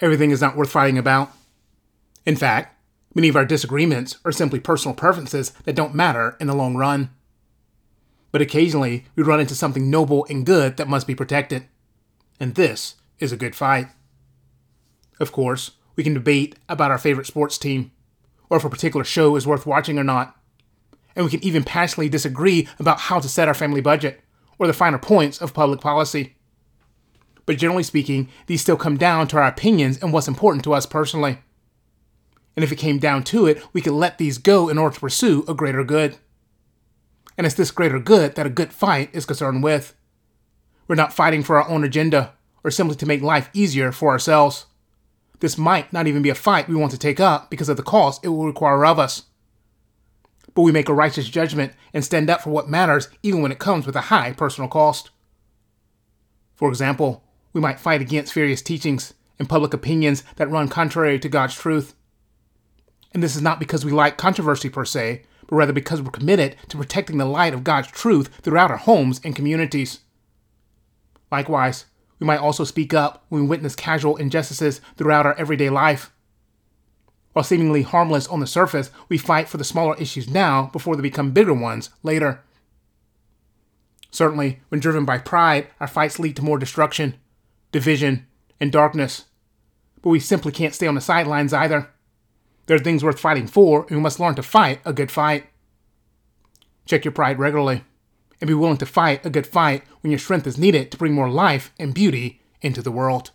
everything is not worth fighting about. In fact, many of our disagreements are simply personal preferences that don't matter in the long run. But occasionally, we run into something noble and good that must be protected. And this is a good fight. Of course, we can debate about our favorite sports team, or if a particular show is worth watching or not. And we can even passionately disagree about how to set our family budget, or the finer points of public policy. But generally speaking, these still come down to our opinions and what's important to us personally. And if it came down to it, we could let these go in order to pursue a greater good. And it's this greater good that a good fight is concerned with. We're not fighting for our own agenda or simply to make life easier for ourselves. This might not even be a fight we want to take up because of the cost it will require of us. But we make a righteous judgment and stand up for what matters even when it comes with a high personal cost. For example, we might fight against various teachings and public opinions that run contrary to God's truth. And this is not because we like controversy per se, but rather because we're committed to protecting the light of God's truth throughout our homes and communities. Likewise, we might also speak up when we witness casual injustices throughout our everyday life. While seemingly harmless on the surface, we fight for the smaller issues now before they become bigger ones later. Certainly, when driven by pride, our fights lead to more destruction, division, and darkness. But we simply can't stay on the sidelines either. There are things worth fighting for, and we must learn to fight a good fight. Check your pride regularly and be willing to fight a good fight when your strength is needed to bring more life and beauty into the world.